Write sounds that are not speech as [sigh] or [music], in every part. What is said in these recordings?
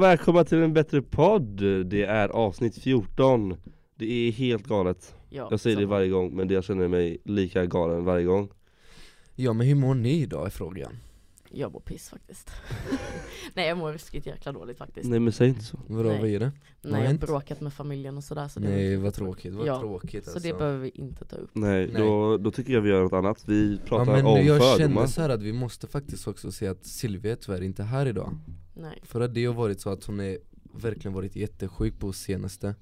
Och välkomna till en bättre podd! Det är avsnitt 14 Det är helt galet. Ja, Jag säger det varje gång men det jag känner mig lika galen varje gång. Ja men hur mår ni idag är frågan? Jag mår piss faktiskt [laughs] Nej jag mår ruskigt jäkla dåligt faktiskt Nej men säg inte så Vadå, Nej. vad är det? Nej vad har jag har hänt? bråkat med familjen och sådär så det Nej var vad tråkigt, vad Ja, tråkigt Så alltså. det behöver vi inte ta upp Nej, Nej. Då, då tycker jag vi gör något annat Vi ja, pratar men om jag fördomar känner så här att vi måste faktiskt också se att Silvia är tyvärr inte här idag Nej För att det har varit så att hon är verkligen varit jättesjuk på senaste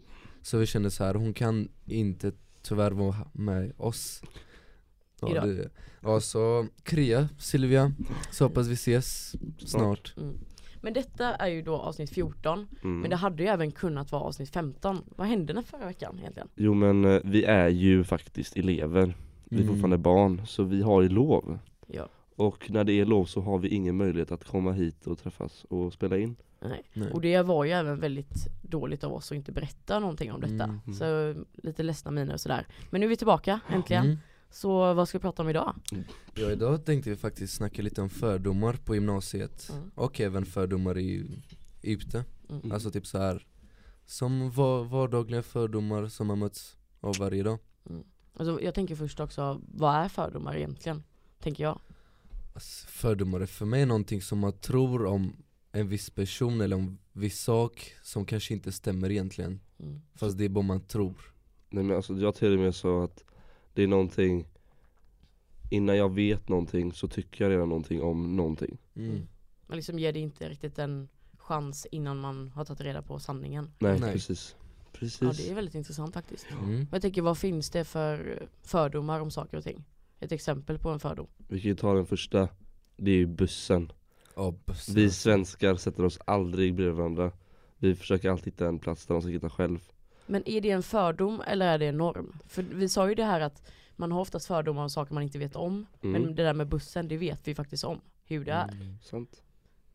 Så vi känner så här, hon kan inte tyvärr vara med oss Ja, Idag. det, ja så Kria, Silvia, så hoppas vi ses snart mm. Men detta är ju då avsnitt 14 mm. Men det hade ju även kunnat vara avsnitt 15 Vad hände den förra veckan egentligen? Jo men eh, vi är ju faktiskt elever Vi är Mm. fortfarande barn, så vi har ju lov Ja Och när det är lov så har vi ingen möjlighet att komma hit och träffas och spela in Nej. Nej. Och det var ju även väldigt dåligt av oss att inte berätta någonting om detta Mm. Så lite ledsna miner och sådär Men nu är vi tillbaka äntligen Mm. Så vad ska vi prata om idag? Ja idag tänkte vi faktiskt snacka lite om fördomar på gymnasiet Mm. och även fördomar i Ypte Mm. Alltså typ så här som var, vardagliga fördomar som man möts av varje dag Alltså, jag tänker först också, vad är fördomar egentligen? Tänker jag alltså, Fördomar är för mig någonting som man tror om en viss person eller en viss sak som kanske inte stämmer egentligen mm. Fast det är bara man tror Nej men alltså jag till och med så att det är någonting Innan jag vet någonting så tycker jag redan någonting om någonting. Mm. Man liksom ger det inte riktigt en chans innan man har tagit reda på sanningen. Nej, Nej. precis. Precis. Ja det är väldigt intressant faktiskt. Mm. Jag tänker vad finns det för fördomar om saker och ting? Ett exempel på en fördom. Vi kan ju ta den första. Det är ju bussen. Bussen. Vi svenskar sätter oss aldrig bredvid varandra. Vi försöker alltid hitta en plats där man ska hitta själv Men är det en fördom eller är det en norm? För vi sa ju det här att man har oftast fördomar om saker man inte vet om mm. Men det där med bussen, det vet vi faktiskt om Hur det är Mm. Sant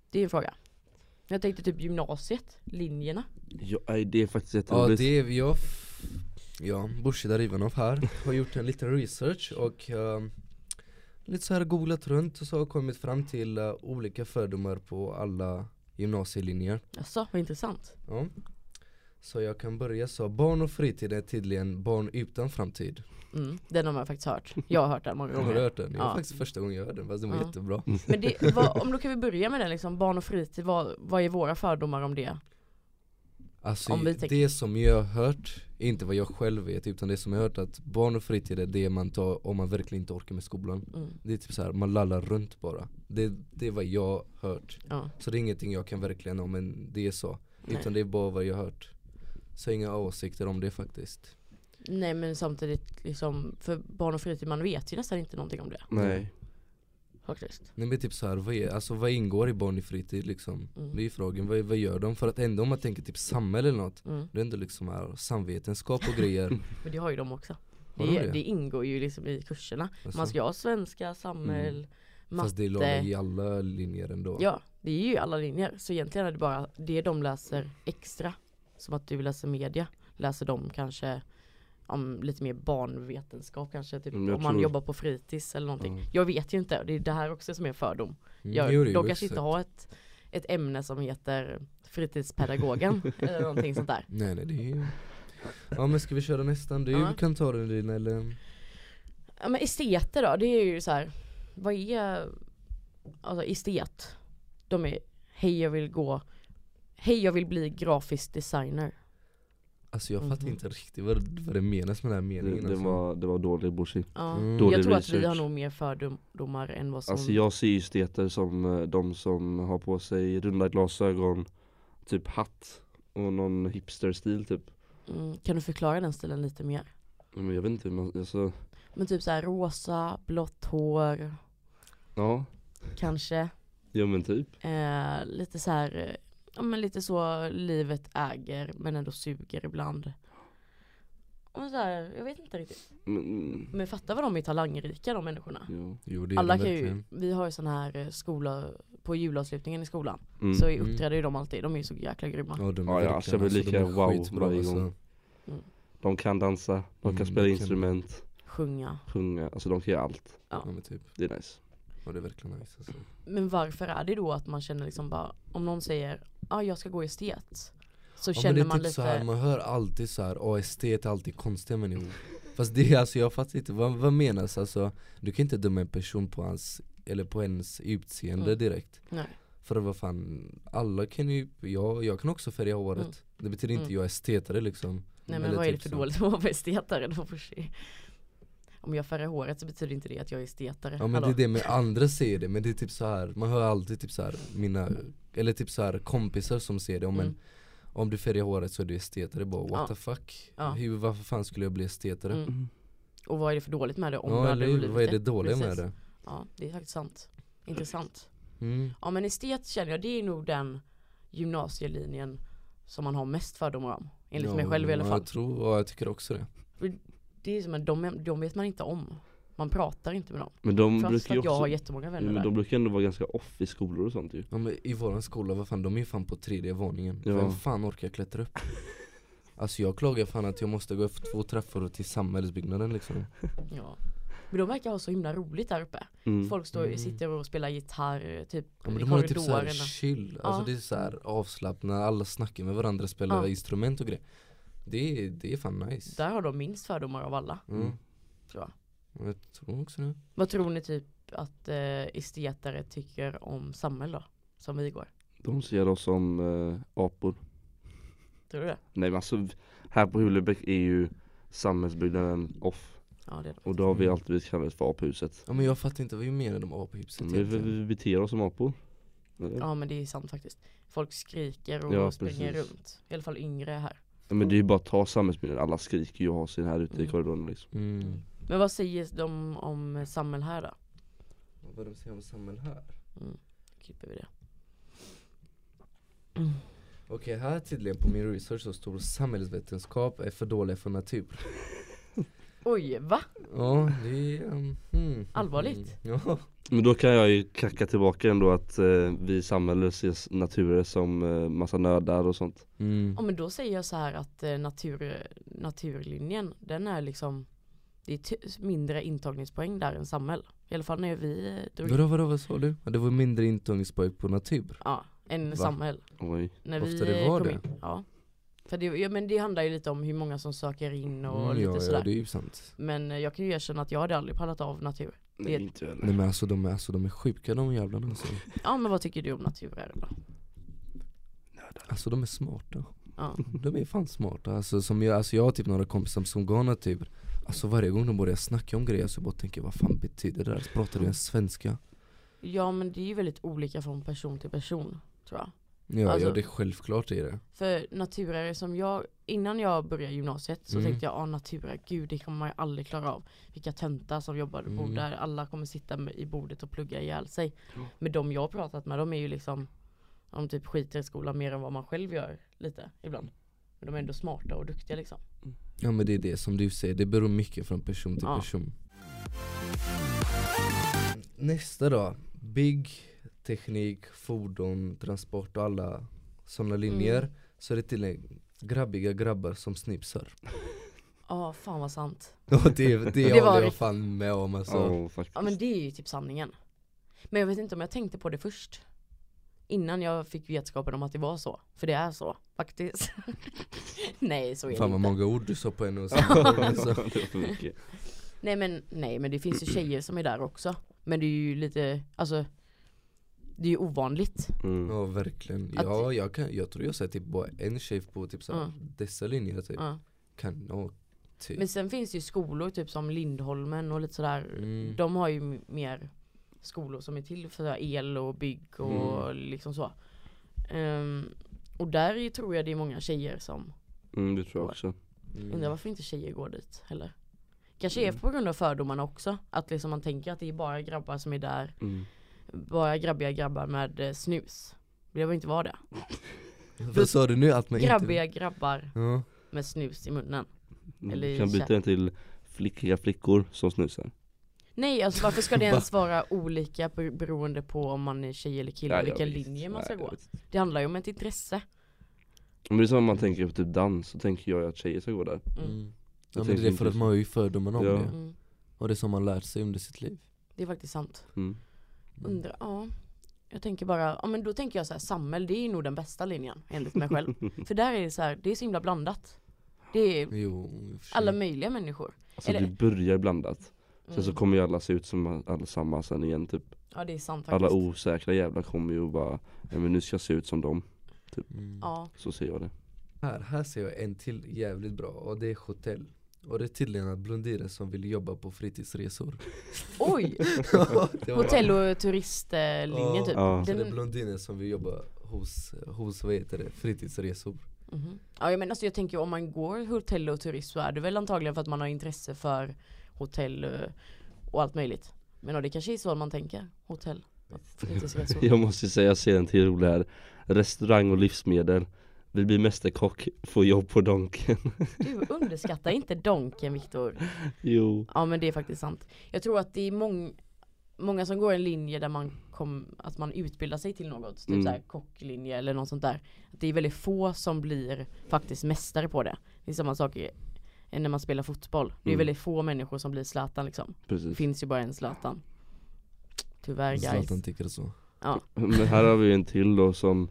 Det är en fråga Jag tänkte typ gymnasiet, linjerna Ja, det är faktiskt Ja jätteroligt det är jag Ja, Bushida Rivanov här har gjort en liten research och ehm, lite så här googlat runt och så har jag kommit fram till eh, olika fördomar på alla gymnasielinjer Jaså, vad intressant ja. Så jag kan börja så, barn och fritid är tydligen barn utan framtid mm, Den har man faktiskt hört Jag har hört den många [laughs] Har du gånger hört den? Det var Ja. faktiskt första gången jag hörde den fast den var Ja. jättebra Men det, [laughs] vad, om då kan vi börja med den liksom, barn och fritid, vad, vad är våra fördomar om det? Alltså Om det som jag har hört, inte vad jag själv vet utan det som jag har hört att barn och fritid är det man tar om man verkligen inte orkar med skolan Mm, Det är typ så här, man lallar runt bara det, det är vad jag har hört ja. Så det är ingenting jag kan verkligen om men det är så Nej. Utan det är bara vad jag har hört Så inga åsikter om det faktiskt. Nej men samtidigt liksom, för barn och fritid, man vet ju nästan inte någonting om det. Nej. Faktiskt. Nej men typ så här, vad, är, alltså, vad ingår i barn i fritid liksom? Mm. Det är ju frågan, vad, vad gör de? För att ändå om man tänker typ samhälle eller något mm. Det är ändå liksom här, samvetenskap och grejer. [laughs] Men det har ju de också. Det, de det? det ingår ju liksom i kurserna. Alltså, Man ska ha svenska, samhäll, Fast det är matte i alla linjer ändå. Ja, det är ju alla linjer. Så egentligen är det bara det de läser extra Som att du läser media Läser de kanske om lite mer barnvetenskap kanske typ, Mm, Om man tror- jobbar på fritids eller någonting Ja. Jag vet ju inte, det är det här också som är fördom Mm, jag, jo, De kanske inte har ett, ett ämne som heter fritidspedagogen [laughs] eller någonting sånt där Nej nej det är ju Ja men ska vi köra nästan? Du Ja. kan ta den din eller? Ja men esteter då, det är ju så här. Vad är Alltså estet De är Hej jag vill gå Hej jag vill bli grafisk designer Alltså jag fattar Mhm. inte riktigt vad, vad det menas med den här Det, meningen det, alltså. var, det var dålig Ja, Mm. Dålig jag tror att vi research. har nog mer fördomar än vad som Alltså jag ser ju esteter som eh, de som har på sig runda glasögon Typ hatt och någon hipsterstil typ mm, Kan du förklara den stilen lite mer? Men jag vet inte hur man, alltså, Men typ så här rosa, blått hår ja, Kanske ja men typ eh, Lite så här eh, Ja men lite så livet äger men ändå suger ibland. Och så här, jag vet inte riktigt. Men, Men fatta vad de är talangrika de människorna. Ja. Jo det är Alla kan ju, vi har ju sån här eh, skola på julavslutningen i skolan. Mm. Så Mm. uppträder ju de alltid, de är ju så jäkla grymma. Ja, de är Ja, ja, alltså, jag blir alltså, de lika är wow varje alltså. gång. De kan dansa, de kan Mm, spela de kan- instrument, Sjunga. Sjunga, alltså de kan göra allt. Ja men typ, Det är nice. Ja det är verkligen nice alltså. Men varför är det då att man känner liksom bara Om någon säger Ja ja jag ska gå estet. Så Ja, men känner det är man typ lite, så här, man hör alltid så här, åh estet är alltid konstiga människor Fast det är alltså, jag fattar inte, vad, vad menas alltså? Du kan inte döma en person på hans, eller på hennes utseende Mm. direkt nej, För vad fan, alla kan ju, jag, jag kan också färga håret Mm. Det betyder inte Mm. jag är estetare liksom nej men Eller vad är det typ för så. dåligt att vara estetare då för sig? Om jag färgar håret så betyder inte det att jag är estetare. Ja men Hallå? det är det, med andra säger det, men det är typ så här man hör alltid typ så här mina, eller typ så här kompisar som säger det om en Mm. Om du färgar håret så är du estetare, bara what Ja. the fuck? Ja. Hur, varför fan skulle jag bli estetare? Mm. Mm. Och vad är det för dåligt med det om du Ja eller hur, blivit vad är det dåliga med Precis. det? Ja det är faktiskt sant. Intressant. Mm. Ja men estet känner jag, det är nog den gymnasielinjen som man har mest fördomar om. Enligt Ja, mig själv i alla ja, fall. Jag tror, ja, jag tycker också det Det är som att de, de vet man inte om. Man pratar inte med dem. Men de Fast brukar att jag har också, jättemånga ja, vänner men där. de brukar ändå vara ganska off i skolor och sånt ju ja, men I våran skola, vad fan, de är ju fan på tredje våningen Ja. Vem fan orkar klättra upp? [laughs] Alltså jag klagar fan att jag måste gå upp två trappor till samhällsbyggnaden liksom [laughs] Ja. Men de verkar ha så himla roligt där uppe. mm. Folk står, Mm. sitter och spelar gitarr typ ja, men i de har typ såhär chill, alltså Ja. det är såhär avslappnat, alla snackar med varandra, spelar Ja. instrument och grejer det är, det är fan nice Där har de minst fördomar av alla, mm. tror jag. Jag tror också det Vad tror ni typ att eh, estetare tycker om Samuel då? Som vi går? De ser oss som eh, apor Tror du det? Nej men alltså här på Hulebäck är ju samhällsbyggnaden off Ja det är det. Och då har vi alltid blivit kallade för aphuset Ja men jag fattar inte, vad menar de med aphypset Men vi, vi beter oss som apor Eller? Ja men det är sant faktiskt. Folk skriker och Ja, springer precis. runt. I alla fall yngre här. Ja, men det är ju bara att ta samhällsbyggnaden, alla skriker ju och har sin här ute i Mm. korridoren liksom Mm. Men vad säger de om Samuel här då? Vad de säger om samhälle här? Mm. Klipper vi det. Okej, här tydligen på min research så står samhällsvetenskap är för dålig för natur [laughs] Oj, va? Ja, det är... Um, hmm, Allvarligt? mm, Ja, Men då kan jag ju kacka tillbaka ändå att eh, vi i samhället ser naturer som eh, massa nördar och sånt mm. Ja men då säger jag så här att eh, natur, naturlinjen, den är liksom Det är mindre intagningspoäng där än Samuel. I alla fall när vi eh, drog Vadå, vadå, vad sa du? Det var mindre intagningspoäng på natur Ja, än Va? Samuel. Oj När Ofta vi det var kom det. in. Ja. För det, ja, men det handlar ju lite om hur många som söker in och Mm, lite ja, sådär. ja, det är ju sant Men eh, jag kan ju erkänna att jag hade aldrig pallat av natur. Nej Det- inte Nej men alltså de är, alltså, de är sjuka de jävlarna alltså. Ja men vad tycker du om naturer då? alltså de är smarta Ja. [laughs] De är fan smarta, alltså, som jag, alltså jag har typ några kompisar som går natur Alltså varje gång de börjar snacka om grejer så jag bara tänker vad fan betyder det där? Pratar du ens svenska? ja men det är ju väldigt olika från person till person tror jag. Ja, Alltså- ja det är självklart det är det För naturer som jag, innan jag började gymnasiet så Mm. tänkte jag, ah naturer, gud det kommer man ju aldrig klara av. Vilka töntar som jobbar Mm. bor där, alla kommer sitta i bordet och plugga ihjäl sig. Men de jag har pratat med, de är ju liksom, de typ skiter i skolan mer än vad man själv gör lite ibland. Men de är ändå smarta och duktiga liksom. Ja men det är det som du säger, det beror mycket från person till Ja. person Nästa då, bygg, teknik, fordon, transport och alla sådana linjer Mm. Så är det till grabbiga grabbar som snipsar Ja, fan vad sant. Det, det, [laughs] Det håller jag fan med om alltså faktiskt Ja men det är ju typ sanningen. Men jag vet inte om jag tänkte på det först. Innan jag fick vetskapen om att det var så. För det är så, faktiskt. [laughs] Nej så är Fan det vad inte. många ord du sa på en och [laughs] samma alltså. Nej men, nej men det finns ju tjejer som är där också. Men det är ju lite, alltså Det är ju ovanligt. Mm. Ja verkligen, Att- ja jag, kan, jag tror jag sett typ bara en tjej på typ såhär, Ja. dessa linjer typ. Ja. Kan, ja, typ. Men sen finns det ju skolor typ som Lindholmen och lite sådär. Mm. De har ju mer skolor som är till för el och bygg och liksom så. Ehm, och där är- tror jag det är många tjejer som Mm, det tror jag också Mm. Undrar varför inte tjejer går dit heller. Kanske är Mm. på grund av fördomarna också. Att liksom man tänker att det är bara grabbar som är där. Bara grabbiga grabbar med eh, snus. Det behöver inte vara det. Vad sa du nu? Att man Grabbiga grabbar inte... Ja. med snus i munnen. Mm, Eller Du kan byta den till flickiga flickor som snusar Nej alltså varför ska det ens [laughs] vara olika ber- beroende på om man är tjej eller kille, Ja, vilken vet. linje man ska jag gå. Det handlar ju om ett intresse. Men det är som om man tänker på typ dans, så tänker jag att tjejer ska gå där Mm. Mm. Jag Ja men det är för att man har ju fördomar om Ja. det Mm. Och det är som man lärt sig under sitt liv Det är faktiskt sant. mm. Mm. Undrar, ja. Jag tänker bara, ja men då tänker jag så här, samhäll det är nog den bästa linjen enligt mig själv. [laughs] För där är det så här, det är så himla blandat. Det är Jo, och alla möjliga människor. Alltså Eller- det börjar blandat. Sen så Mm. kommer ju alla se ut som alla samma sen igen typ. Ja det är sant Alla faktiskt. osäkra jävlar kommer ju bara, ja men nu ska jag se ut som dem. Mm. Ja, Så ser jag det. Här, här ser jag en till jävligt bra och det är hotell Och det är tydligen att blondiner som vill jobba på fritidsresor oj! [laughs] Hotell och turistlinje Ja, typ. Ja. Så det är Den, blondiner som vill jobba hos, hos vad heter det, fritidsresor Mhm. Ja jag menar alltså jag tänker om man går hotell och turism så är det väl antagligen för att man har intresse för hotell eh, och allt möjligt. Men ja, det kanske är så man tänker, hotell och fritidsresor. [laughs] Jag måste säga, jag ser en till rolig här. Restaurang och livsmedel. Vill bli mästerkock, få jobb på Donken. Du underskattar inte Donken Viktor. jo. Ja men det är faktiskt sant. Jag tror att det är mång, många som går en linje där man kom, att man utbildar sig till något, typ Mm. så här kocklinje eller något sånt där. Att det är väldigt få som blir faktiskt mästare på det. Det är samma sak i, när man spelar fotboll. Det är Mm. väldigt få människor som blir Zlatan liksom. Det Precis. finns ju bara en Zlatan. Tyvärr guys. Zlatan tycker så Ja. Men här har vi en till då som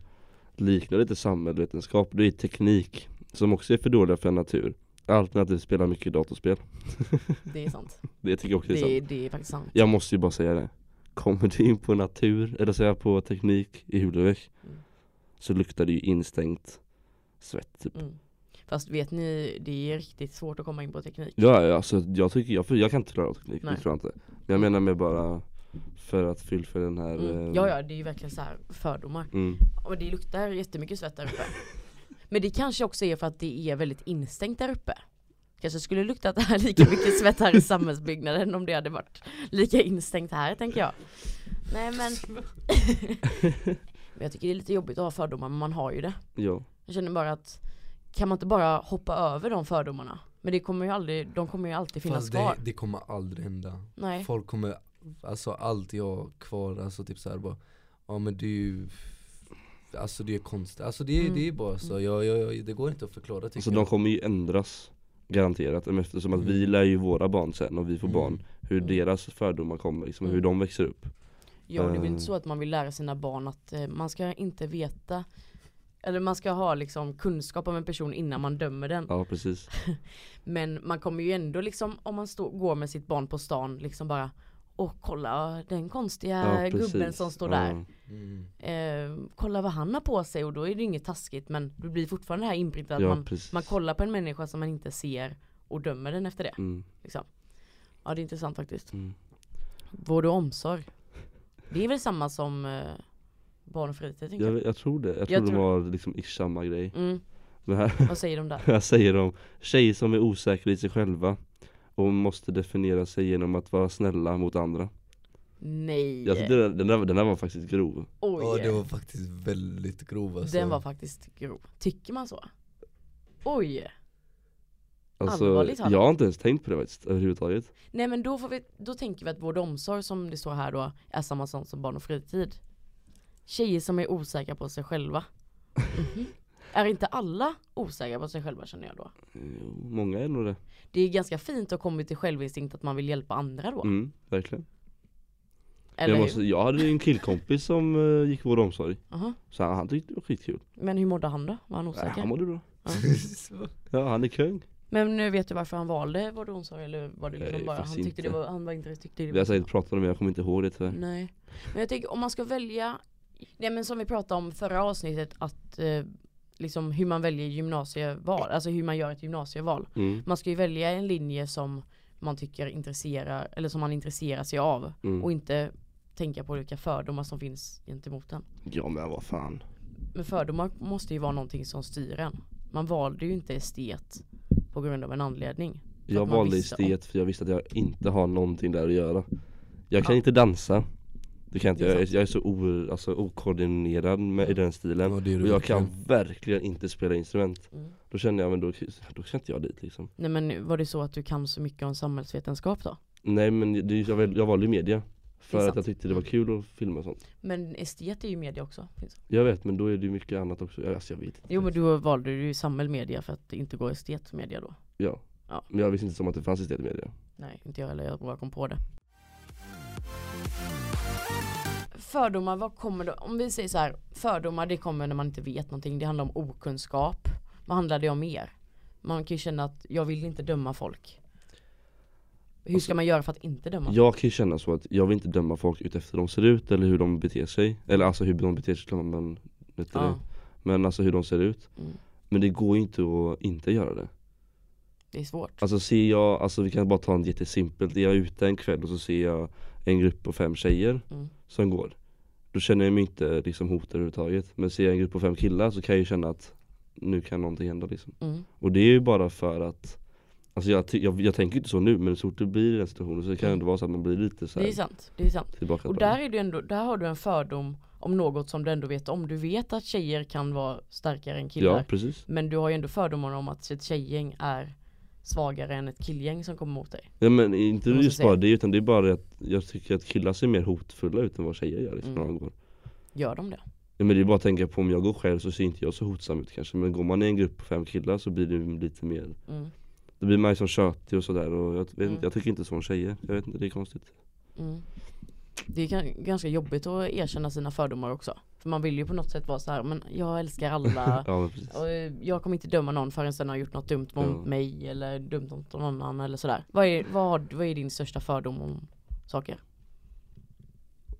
liknar lite samhällsvetenskap. Det är teknik. Som också är för dåliga för natur. Alternativt spela mycket datorspel. Det är sant. [laughs] Det tycker jag också är sant. Det, det är faktiskt sant. Jag måste ju bara säga det. Kommer du in på natur, eller säga på teknik i Hulebäck Mm. Så luktar det ju instängt svett typ. Mm. Fast vet ni, det är riktigt svårt att komma in på teknik. Ja, ja, alltså jag tycker, jag, jag kan inte klara av teknik, Nej. det tror jag inte jag menar med bara för att fullfölja den här Mm. eh, Ja ja, det är ju verkligen så här fördomar. mm, Och det luktar jättemycket svett där uppe. [laughs] Men det kanske också är för att det är väldigt instängt där uppe. Kanske skulle luktat här lika mycket svett här i samhällsbyggnaden om det hade varit lika instängt här tänker jag. Nej men. [laughs] men jag tycker det är lite jobbigt att ha fördomar men man har ju det. Ja, Jag känner bara att kan man inte bara hoppa över de fördomarna? Men det kommer ju aldrig, de kommer ju alltid finnas Fast kvar. det, det kommer aldrig hända Nej. Folk kommer alltså alltid ha kvar, alltså typ såhär bara Ja men du är ju Alltså det är konstigt, alltså det, Mm. det är bara så, jag, jag, jag, det går inte att förklara tycker alltså jag de kommer ju ändras Garanterat, eftersom att Mm. vi lär ju våra barn sen och vi får Mm. barn Hur Mm. deras fördomar kommer, liksom, hur Mm. de växer upp Ja det är väl Eh. inte så att man vill lära sina barn att eh, man ska inte veta Eller man ska ha liksom kunskap om en person innan man dömer den Ja precis [laughs] Men man kommer ju ändå liksom om man stå, går med sitt barn på stan liksom bara Åh kolla den konstiga ja, gubben som står där. Mm. eh, Kolla vad han har på sig och då är det inget taskigt men det blir fortfarande det här inprintat att Ja man, man kollar på en människa som man inte ser och dömer den efter det. Mm, liksom. Ja det är intressant faktiskt. Mm. Vård och omsorg. Det är väl samma som eh, barn och fritid jag. jag, jag tror det, jag tror Jag de tror- har liksom ish samma grej. Mm, här, vad säger de där? [laughs] här säger de? Tjejer som är osäkra i sig själva och måste definiera sig genom att vara snälla mot andra Nej! Jag tyckte den, den, där, den där var faktiskt grov Oj! Ja det var faktiskt väldigt grov alltså. Den var faktiskt grov. Tycker man så? Oj! Alltså jag har inte ens tänkt på det faktiskt överhuvudtaget Nej men då får vi, då tänker vi att vård och omsorg som det står här då är samma sak som barn och fritid. Tjejer som är osäkra på sig själva. [laughs] Mhm. Är inte alla osäkra på sig själva känner jag då? Jo, många är nog det Det är ganska fint att komma till självinstinkt att man vill hjälpa andra då. Mm, verkligen Eller jag, hur? måste, jag hade ju en killkompis som uh, gick vård och omsorg Aha. Så han, han tyckte det var skitkul Men hur mådde han då? Var han Nej, osäker? Han mådde bra Ja. [laughs] Ja han är kung Men nu vet du varför han valde vård och omsorg eller var det liksom Nej, bara, han tyckte det var, han var inte tyckte det Vi har säkert pratat om det, jag kommer inte ihåg det tyvärr Nej. Men jag tänker om man ska välja, nej men som vi pratade om förra avsnittet att eh, liksom hur man väljer gymnasieval, alltså hur man gör ett gymnasieval. mm, Man ska ju välja en linje som man tycker intresserar, eller som man intresserar sig av mm. och inte tänka på vilka fördomar som finns gentemot den. Ja men vad fan Men fördomar måste ju vara någonting som styr en. Man valde ju inte estet på grund av en anledning. Jag valde visste om- estet för jag visste att jag inte har någonting där att göra Jag kan Ja. inte dansa Det kan jag inte, jag är, jag är så o, alltså, okoordinerad med, i den stilen Och jag kan verkligen. verkligen inte spela instrument Mm. Då kände jag, men då, då ska inte jag dit liksom Nej men var det så att du kan så mycket om samhällsvetenskap då? Nej men det, jag, jag valde ju media För att jag tyckte det var kul att filma och sånt Men estet är ju media också. Finns. Jag vet men då är det ju mycket annat också, Jag- alltså jag vet inte Jo men då valde du ju samhällsmedia för att inte gå estetmedia då. Ja, Ja. men jag visste inte som att det fanns estet media Nej inte jag heller, jag bara kom på det. Fördomar, vad kommer det, om vi säger så här, fördomar det kommer när man inte vet någonting, det handlar om okunskap. Vad handlar det om mer? Man kan ju känna att jag vill inte döma folk. Hur ska man göra för att inte döma? Jag kan ju känna så att jag vill inte döma folk utefter hur de ser ut eller hur de beter sig Eller alltså hur de beter sig, klart man vet Ja. Men alltså hur de ser ut Mm. Men det går ju inte att inte göra det Det är svårt. Alltså ser jag, alltså vi kan bara ta en jättesimpelt Är jag ute en kväll och så ser jag en grupp på fem tjejer Mm. Som går Då känner jag mig inte liksom hotad överhuvudtaget Men ser jag en grupp på fem killar så kan jag ju känna att nu kan någonting hända liksom Mm. Och det är ju bara för att Alltså jag, jag, jag tänker inte så nu men så fort det blir den situationen så kan det Mm. ändå vara så att man blir lite så Det är här sant, det är sant. Och där är du ändå, där har du en fördom om något som du ändå vet om. Du vet att tjejer kan vara starkare än killar. Ja precis Men du har ju ändå fördomar om att ett tjejgäng är svagare än ett killgäng som kommer mot dig. Ja men inte just bara det utan det är bara att jag tycker att killar ser mer hotfulla ut än vad tjejer gör liksom, Mm. när de går Gör de det? Ja men det är bara att tänka på om jag går själv så ser inte jag så hotsam ut kanske Men går man i en grupp på fem killar så blir det lite mer Mm. Då blir man ju som tjötig och sådär och jag, vet Mm. jag tycker inte så om tjejer Jag vet inte, det är konstigt Mm. Det är gan- ganska jobbigt att erkänna sina fördomar också. För man vill ju på något sätt vara så här, men jag älskar [laughs] alla. Ja Och eh, jag kommer inte döma någon förrän den har gjort något dumt mot Ja. mig eller dumt mot någon annan eller sådär. Vad är, vad, vad är din största fördom om saker?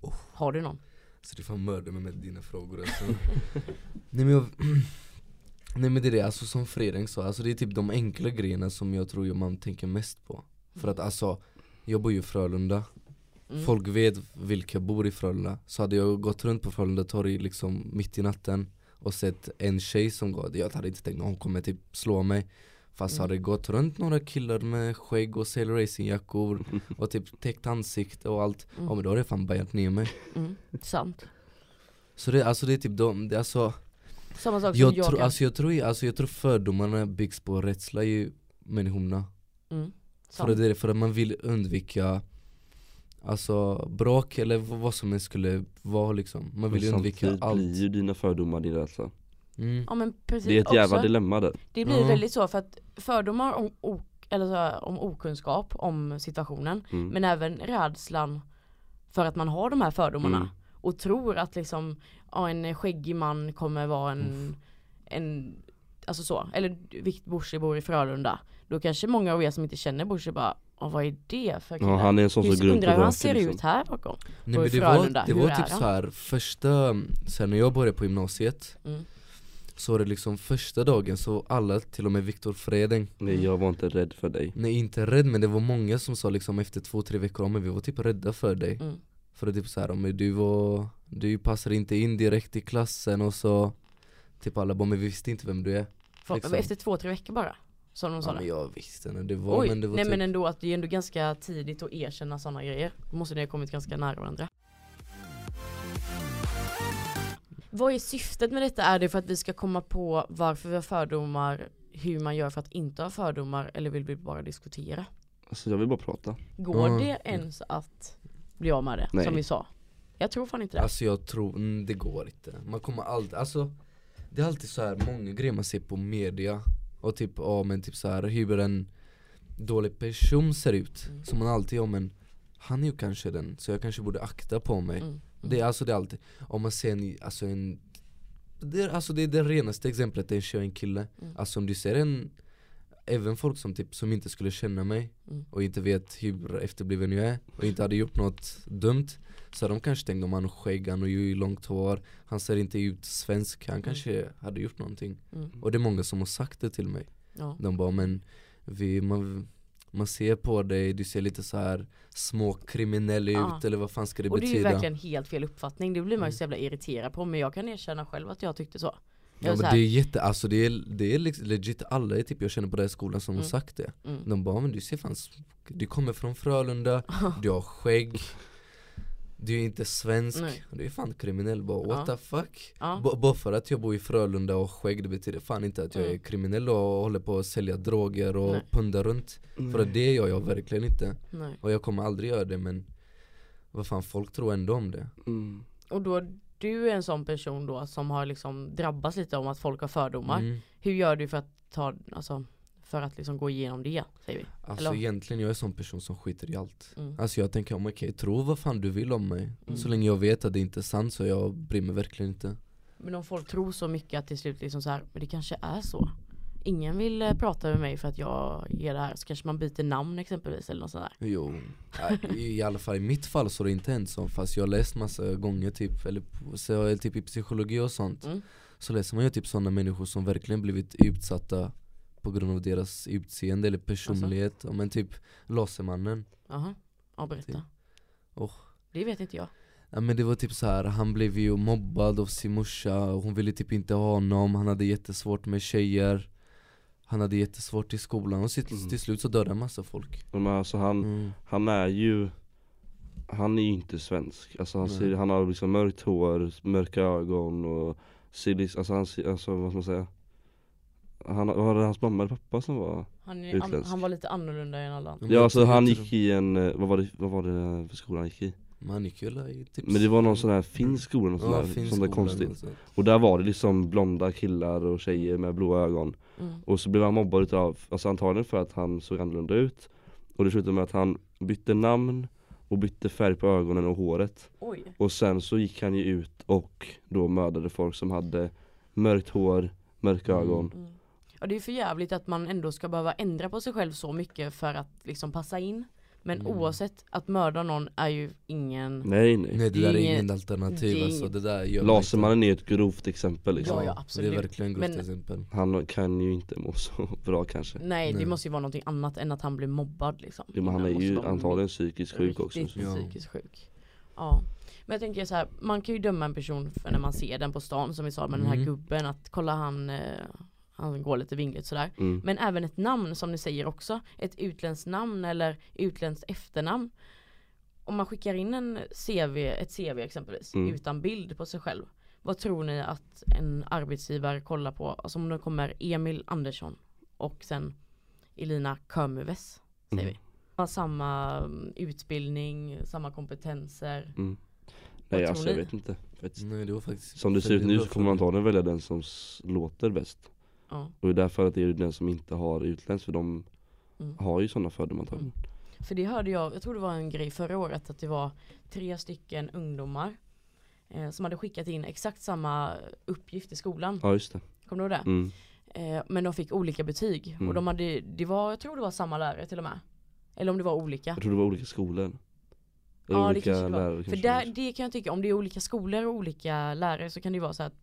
Oh. Har du någon? Så du får mörda mig med dina frågor alltså. [laughs] Nej men jag [clears throat] Nej men det är det, alltså som Fredrik sa, alltså det är typ de enkla grejerna som jag tror man tänker mest på För att alltså, jag bor ju i Frölunda Mm. Folk vet vilka bor i Frölunda Så hade jag gått runt på Frölunda torg liksom mitt i natten Och sett en tjej som går, jag hade inte tänkt att hon kommer typ slå mig Fast Mm. hade gått runt några killar med skägg och sail racingjackor [laughs] Och typ täckt ansikte och allt Mm. Ja men då hade jag fan bajat ner mig Mm. Sant. Så det, alltså det är typ de, det, alltså Samma sak som jag, jag, tror, kan- alltså jag tror, alltså jag tror fördomarna byggs på rädsla i människorna mm. för, Sant. det för att man vill undvika Alltså bråk eller vad som helst skulle vara liksom Man vill Men undvika samtidigt allt blir ju dina fördomar din rädsla mm. Ja men precis. Det är ett jävla också. dilemma där Det blir Ja. väldigt så för att fördomar om, o- eller så här, om okunskap om situationen mm. men även rädslan för att man har de här fördomarna Mm. och tror att liksom ja, en skäggig man kommer vara en, en alltså så, eller Vikt Borsi bor i Frölunda då kanske många av er som inte känner Borsi bara ja, vad är det för kille? Ja han är en sån som runt undrar och hur han ser liksom. ut här bakom? Nej, men det var, det var typ så här första, sen när jag började på gymnasiet Mm. Så var det liksom första dagen så alla, till och med Viktor Fredeng Nej jag var inte rädd för dig Nej inte rädd men det var många som sa liksom efter två, tre veckor, "Ja, men vi var typ rädda för dig Mm. För att typ såhär, men du var, du passar inte in direkt i klassen och så Typ alla bara, men vi visste inte vem du är Liksom. Efter två, tre veckor bara? Som de sa Ja det? men jag visste när det var Oj, men det var nej typ men ändå att det är ändå ganska tidigt att erkänna sådana grejer. Då måste ni ha kommit ganska nära varandra. Vad är syftet med detta? Är det för att vi ska komma på varför vi har fördomar, hur man gör för att inte ha fördomar eller vill vi bara diskutera? Alltså jag vill bara prata Går Ja. det ens att bli av med det? Nej. Som vi sa. Jag tror fan inte det. Alltså jag tror, mm, det går inte Man kommer alltid, alltså Det är alltid så här många grejer man ser på media Och typ, ja men typ så här hur en dålig person ser ut Mm. Som man alltid, ja men Han är ju kanske den, så jag kanske borde akta på mig Mm. Det är alltså det är alltid, om man ser en, alltså en det är, alltså det är det renaste exemplet, en tjej och en kille Mm. Alltså om du ser en Även folk som typ, som inte skulle känna mig Mm. och inte vet hur efterbliven jag är och inte hade gjort något dumt Så de kanske tänkt om han har skägg, han har ju långt hår Han ser inte ut svensk, han kanske hade gjort någonting Mm. Och det är många som har sagt det till mig Ja. De bara men vi, man, man ser på dig, du ser lite så här småkriminell Ja. ut eller vad fan ska det Och det är ju betyda? verkligen helt fel uppfattning. Det blir man ju Mm. så jävla irriterad på. Men jag kan erkänna själv att jag tyckte så. Ja är men det är jätte, alltså det är, det är liksom legit alla typ jag känner på den här skolan som Mm. har sagt det mm. De bara men du ser fan, du kommer från Frölunda, [laughs] du har skägg Du är inte svensk, Nej. du är fan kriminell bara what Ja. the fuck? Ja. Bara för att jag bor i Frölunda och har skägg det betyder fan inte att jag är Mm. kriminell och håller på att sälja droger och Nej. pundar runt För att det gör jag verkligen inte Nej. Och jag kommer aldrig göra det men Vad fan folk tror ändå om det mm. Och då, du är en sån person då som har liksom drabbats lite om att folk har fördomar. Mm. Hur gör du för att ta, alltså, för att liksom gå igenom det, säger vi. Alltså Eller? egentligen jag är en sån person som skiter i allt Mm. Alltså jag tänker om okej, tro vad fan du vill om mig Mm. Så länge jag vet att det inte är sant så jag bryr mig verkligen inte Men om folk tror så mycket att till slut liksom så här, men det kanske är så. Ingen vill eh, prata med mig för att jag ger det här, så kanske man byter namn exempelvis eller något sånt där. Jo, i, alla fall i mitt fall så har det inte hänt så Fast jag har läst massa gånger typ, eller, typ i psykologi och sånt Mm. Så läser man ju typ sådana människor som verkligen blivit utsatta På grund av deras utseende eller personlighet, ja, men typ Lasermannen Jaha, ja berätta. Typ. Oh. Det vet inte jag. Ja men det var typ så här. han blev ju mobbad av sin morsa, och hon ville typ inte ha honom, han hade jättesvårt med tjejer Han hade jättesvårt i skolan och till, Mm. till slut så dödade en massa folk Men alltså han, mm. han är ju Han är ju inte svensk, alltså han, ser, han har liksom mörkt hår, mörka ögon och ser, lis- alltså han alltså vad ska man säga han, var det hans mamma eller pappa som var? Han, är, an, Utländsk. han var lite annorlunda än alla andra. Ja alltså han gick i en, eh, vad var det, vad var det för skola han gick i? Ju alla i typ Men det var någon sån här finsk skola, sån Ja, där, sånt där konstigt. Och där var det liksom blonda killar och tjejer med blåa ögon Mm. Och så blev han mobbad utav, alltså antagligen för att han såg annorlunda ut Och det slutade med att han bytte namn och bytte färg på ögonen och håret Oj. Och sen så gick han ju ut och då mördade folk som hade mörkt hår, mörka Mm. ögon Mm. Ja det är för jävligt att man ändå ska behöva ändra på sig själv så mycket för att liksom passa in. Men Mm. oavsett, att mörda någon är ju ingen Nej nej, Nej det där är inget alternativ det är alltså, det där gör man Lasermannen är ett grovt exempel liksom Ja, ja, Det absolut. är verkligen ett grovt Men- exempel Han kan ju inte må [laughs] så bra kanske Nej, det Nej. måste ju vara någonting annat än att han blir mobbad liksom. ja, men han är Det ju antagligen psykiskt sjuk också riktigt Ja. psykiskt sjuk. Ja. Men jag tänker så här, man kan ju döma en person för när man ser den på stan som vi sa med den här Mm. gubben att kolla han, eh, han går lite vingligt sådär. mm. Men även ett namn som ni säger också, ett utländskt namn eller utländskt efternamn. Om man skickar in en CV, ett CV exempelvis, Mm. utan bild på sig själv. Vad tror ni att en arbetsgivare kollar på? Alltså om det kommer Emil Andersson och sen Elina Kömöves, säger Mm. vi. Har samma mm, utbildning, samma kompetenser. Mm. Nej alltså jag vet inte faktiskt. Nej det var faktiskt Som det ser ut nu så kommer man antagligen välja den som låter bäst Ja. Och i det här fallet är det den som inte har utländskt för de Mm. har ju sådana fördomar antagligen För det hörde jag, jag tror det var en grej förra året att det var tre stycken ungdomar eh, som hade skickat in exakt samma uppgift i skolan. Ja just det Kommer du ihåg det? mm. Eh, men de fick olika betyg och Mm. de hade, det var, jag tror det var samma lärare till och med. Eller om det var olika. Jag tror det var olika skolor Eller Ja det olika kanske det var. lärare För kanske där, det kan jag tycka, om det är olika skolor och olika lärare så kan det ju vara så att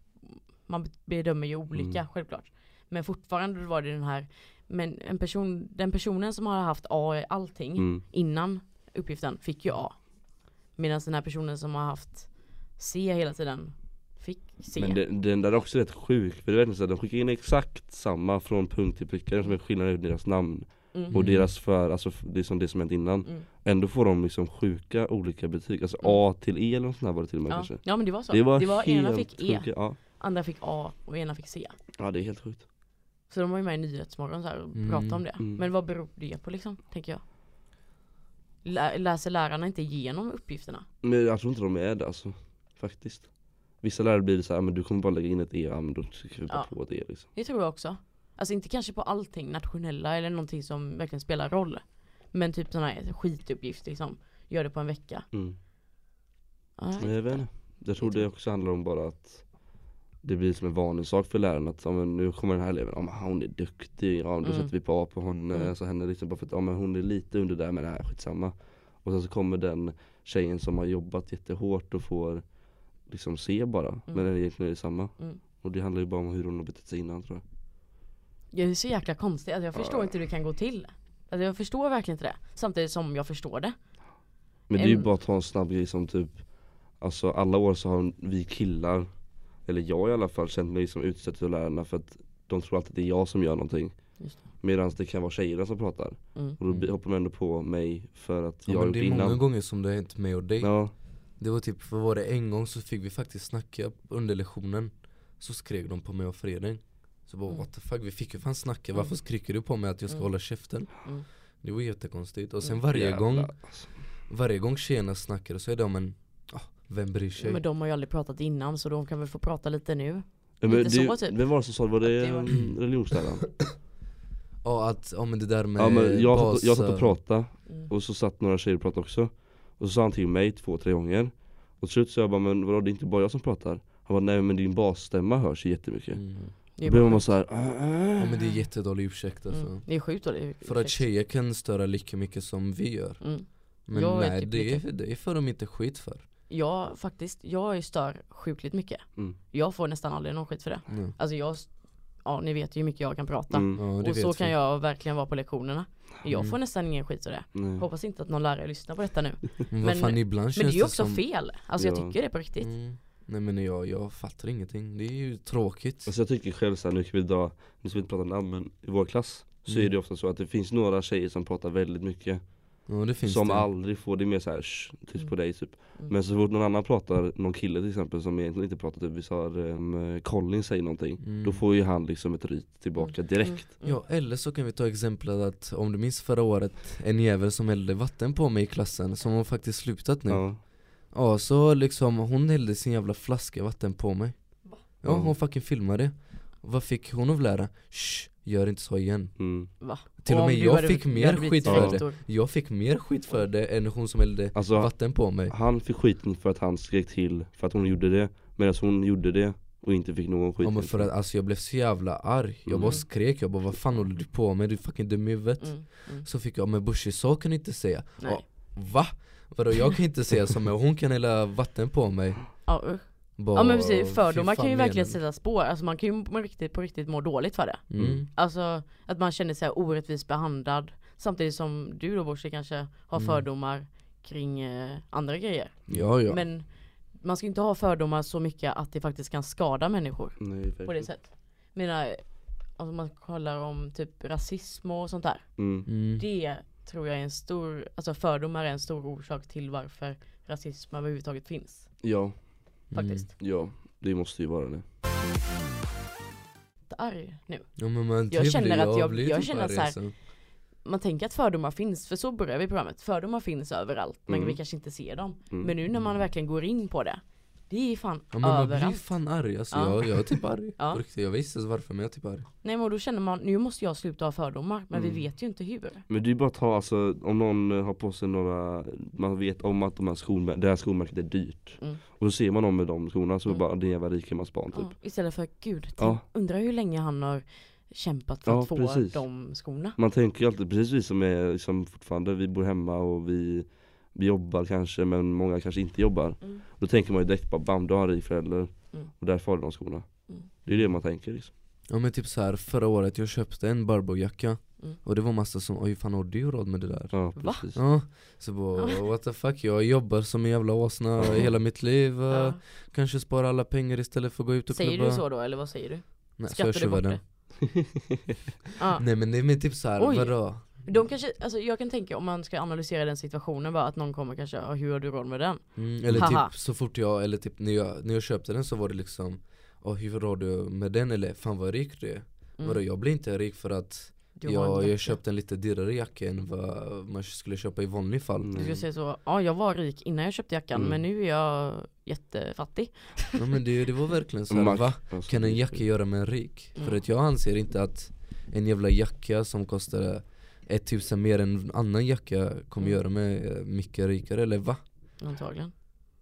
man bedömer ju olika Mm. självklart. Men fortfarande var det den här, men en person, den personen som har haft A i allting mm. innan uppgiften fick ju A. Medan den här personen som har haft C hela tiden fick C. Men den, den där är också rätt sjuk, för det är verkligen så att de skickar in exakt samma från punkt till pricka, det som är skillnaden i deras namn mm. och deras för, alltså det som det som hänt innan Mm. Ändå får de liksom sjuka olika betyg, alltså Mm. A till E eller något sånt var det till och med Ja. kanske ja men det var så. Det var, ena helt fick E, sjuka, ja. andra fick A och ena fick C. ja det är helt sjukt Så de var ju med i Nyhetsmorgon så här och Mm. pratade om det. Mm. Men vad beror det på liksom, tänker jag? Lä- läser lärarna inte igenom uppgifterna? Men jag tror inte de är det alltså, faktiskt Vissa lärare blir det så här, men du kommer bara lägga in ett E, ja men då trycker vi bara Ja. på ett E liksom Det tror jag också. Alltså inte kanske på allting nationella eller någonting som verkligen spelar roll. Men typ sådana här skituppgift liksom. Gör det på en vecka. mm. Ja, Men jag vet inte, jag tror det också handlar om bara att det blir som en varningssak för läraren att ja, men nu kommer den här eleven, ja, men hon är duktig, ja då Mm. sätter vi på A på hon, Mm. alltså henne liksom bara för att ja, men hon är lite under där men det här är skitsamma Och sen så kommer den tjejen som har jobbat jättehårt och får liksom se bara, men Mm. egentligen är det samma Mm. Och det handlar ju bara om hur hon har betett sig innan tror jag Det är så jäkla konstigt, alltså jag förstår Ja. inte hur det kan gå till. Alltså jag förstår verkligen inte det. Samtidigt som jag förstår det. Men det är ju bara att ta en snabb grej som typ Alltså alla år så har vi killar Eller jag i alla fall känt mig som utsatt av lärarna för att De tror alltid att det är jag som gör någonting det. Medan det kan vara tjejerna som pratar Mm. Och då blir- hoppar man ändå på mig för att Ja, jag har men gjort det är många innan gånger som det har hänt mig och dig Ja, Det var typ, vad var det, en gång så fick vi faktiskt snacka under lektionen Så skrek de på mig och Fredrik Så bara Mm. what the fuck, vi fick ju fan snacka, Mm. varför skriker du på mig att jag ska Mm. hålla käften? Mm. Det var jättekonstigt och sen Mm. varje jävlar, gång, alltså. varje gång tjejerna snackade så är de en, ah, vem bryr sig? Men de har ju aldrig pratat innan så de kan väl få prata lite nu. Men lite det, så, typ. Vem var det som sa det? Var det, det var- mm, religionsläraren? [clears throat] Ja att, ja men det där med Ja men jag, bas, satt, jag satt och pratade Mm. och så satt några tjejer och pratade också Och så sa han till mig två, tre gånger Och till slut sa jag bara men vadå det är inte bara jag som pratar Han bara nej men din basstämma hörs jättemycket mm. Då blir bara man såhär äh, Ja men det är jättedålig ursäkt alltså mm. Det är sjukt dåligt För att tjejer kan störa lika mycket som vi gör mm. Men Jag nej typ det, är, det är för de inte skit för Jag faktiskt, jag stör sjukligt mycket Mm. Jag får nästan aldrig någon skit för det ja. Alltså jag, ja ni vet ju hur mycket jag kan prata mm, Ja Och så vet kan vi. jag verkligen vara på lektionerna Jag Mm. får nästan ingen skit för det nej. Hoppas inte att någon lärare lyssnar på detta nu [laughs] Men fan ibland Men det är ju också som... fel, alltså jag Ja. tycker det på riktigt Mm. Nej men jag, jag fattar ingenting, det är ju tråkigt Alltså jag tycker själv såhär, nu kan vi dra, nu ska vi inte prata namn men i vår klass Så Mm. är det ofta så att det finns några tjejer som pratar väldigt mycket Ja det finns Som det aldrig får, det är mer såhär tyst Mm. på dig typ Mm. Men så fort någon annan pratar, någon kille till exempel som egentligen inte pratar typ, vi sa um, Colin säger någonting Mm. Då får ju han liksom ett ryt tillbaka direkt Mm. Ja eller så kan vi ta exemplet att om du minns förra året En jävel som hällde vatten på mig i klassen som har faktiskt slutat nu Ja, Ja, så liksom hon hällde sin jävla flaska vatten på mig Va? Ja Ja. hon fucking filmade Vad fick hon av lära? Shh, gör inte så igen mm. Va? Till och om med jag hade- fick mer skit för rektor. Jag fick mer skit för det än hon som hällde Alltså vatten på mig han fick skiten för att han skrek till för att hon gjorde det Medan hon gjorde det och inte fick någon skit Ja men för att alltså jag blev så jävla arg Jag Mm. bara skrek, jag bara vad fan håller du på med? Du är fucking dum i huvudet Mm. Mm. Så fick jag, men Bushi så kan du inte säga Nej. Ja, Va? Vadå jag kan inte säga som hon kan hälla vatten på mig Ja, usch. Bara, ja men precis, fördomar kan ju menar verkligen du? sätta spår, alltså man kan ju på riktigt, på riktigt må dåligt för det. Mm. Alltså att man känner sig orättvist behandlad Samtidigt som du då Borsi kanske har Mm. fördomar kring eh, andra grejer. Ja ja. Men man ska inte ha fördomar så mycket att det faktiskt kan skada människor. Nej, på det sättet Mina, alltså man kollar om typ rasism och sånt där. Mm. mm. Det tror jag är en stor, alltså fördomar är en stor orsak till varför rasism överhuvudtaget finns. Ja, Faktiskt. ja det måste ju vara det Arg nu. Ja men man Jag typ känner att jag- blir jag typ känner så här- alltså. Man tänker att fördomar finns, för så börjar vi programmet. Fördomar finns överallt, men Mm. vi kanske inte ser dem. mm. Men nu när man verkligen går in på det, det är fan Ja men man blir överallt. fan arg alltså, Ja. jag, jag är typ arg [laughs] Ja. Riktigt, Jag visste inte varför men jag är typ arg Nej men då känner man, nu måste jag sluta ha fördomar, men Mm. vi vet ju inte hur. Men det är bara att ta alltså, om någon eh, har på sig några, man vet om att de här skolmär- det här skolmärket är dyrt Mm. Och så ser man dem med de skorna så Mm. bara, det är jävla rikemansbarn typ Ja, istället för, gud, tänk, Ja. undrar hur länge han har kämpat för Ja, att få precis. de skorna. Man tänker ju alltid, precis vi som är liksom fortfarande, vi bor hemma och vi, vi jobbar kanske men många kanske inte jobbar Mm. Då tänker man ju direkt bara bam, du har en rik förälder Mm. och därför har du de skorna Mm. Det är det man tänker liksom Ja men typ så här förra året jag köpte en Barbro-jacka Mm. Och det var massa som, oj fan har du råd med det där? Ja Va? precis Ja, så bara what the fuck, jag jobbar som en jävla åsna hela mitt liv eh, Ja. Kanske spara alla pengar istället för att gå ut och Säger klubba du så då, eller vad säger du? Nej, så Skrattar jag du bort det? [laughs] Nej men det är typ såhär, vadå? De kanske, alltså jag kan tänka om man ska analysera den situationen bara att någon kommer kanske, "Ja, hur har du råd med den? Mm, eller Haha. typ så fort jag, eller typ när jag, när jag köpte den så var det liksom Åh hur har du med den eller fan vad rik du är Mm. Vadå jag blir inte rik för att jag, jag köpte en lite dyrare jacka än vad man skulle köpa i vanlig fall Mm. Du ska säga så, ja jag var rik innan jag köpte jackan Mm. men nu är jag jättefattig. [laughs] Ja men det, det var verkligen så här, man- va? alltså, Kan en jacka göra mig rik? Mm. För att jag anser inte att en jävla jacka som kostar 1000 mer än en annan jacka kommer Mm. göra mig eh, mycket rikare, eller va? Antagligen.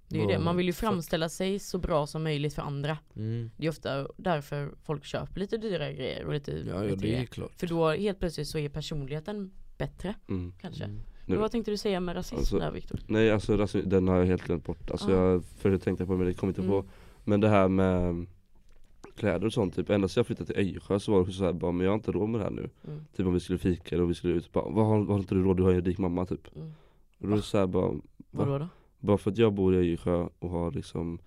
Det är ju det, man vill ju framställa sig så bra som möjligt för andra. Mm. Det är ofta därför folk köper lite dyrare grejer och lite Ja, ja det är klart För då helt plötsligt så är personligheten bättre mm. kanske. Mm. Nu- Men vad tänkte du säga med rasism Alltså, där Viktor? Nej alltså rasism, den har jag helt glömt bort Alltså Ja. jag förut tänkte på det men det kom inte Mm. på Men det här med kläder och sånt typ, ända sedan jag flyttade till Öjersjö så var det så här, bara men jag har inte råd med det här nu Mm. Typ om vi skulle fika och vi skulle ut, bara, vad har, vad har inte du råd? Du har ju en rik mamma typ Mm. Och då så här, bara, Vadå då? bara för att jag bor i Öjersjö och har liksom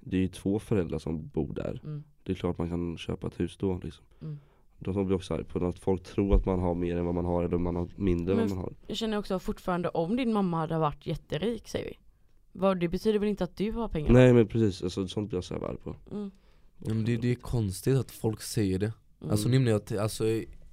Det är ju två föräldrar som bor där Mm. Det är klart man kan köpa ett hus då liksom Mm. Då blir också arg på att folk tror att man har mer än vad man har eller man har mindre än vad man har Jag känner också fortfarande om din mamma hade varit jätterik säger vi. Vad, det betyder väl inte att du har pengar? Nej men precis, alltså, sånt blir jag så här arg på Mm. Men det, det är konstigt att folk säger det Mm. Alltså nu när jag, alltså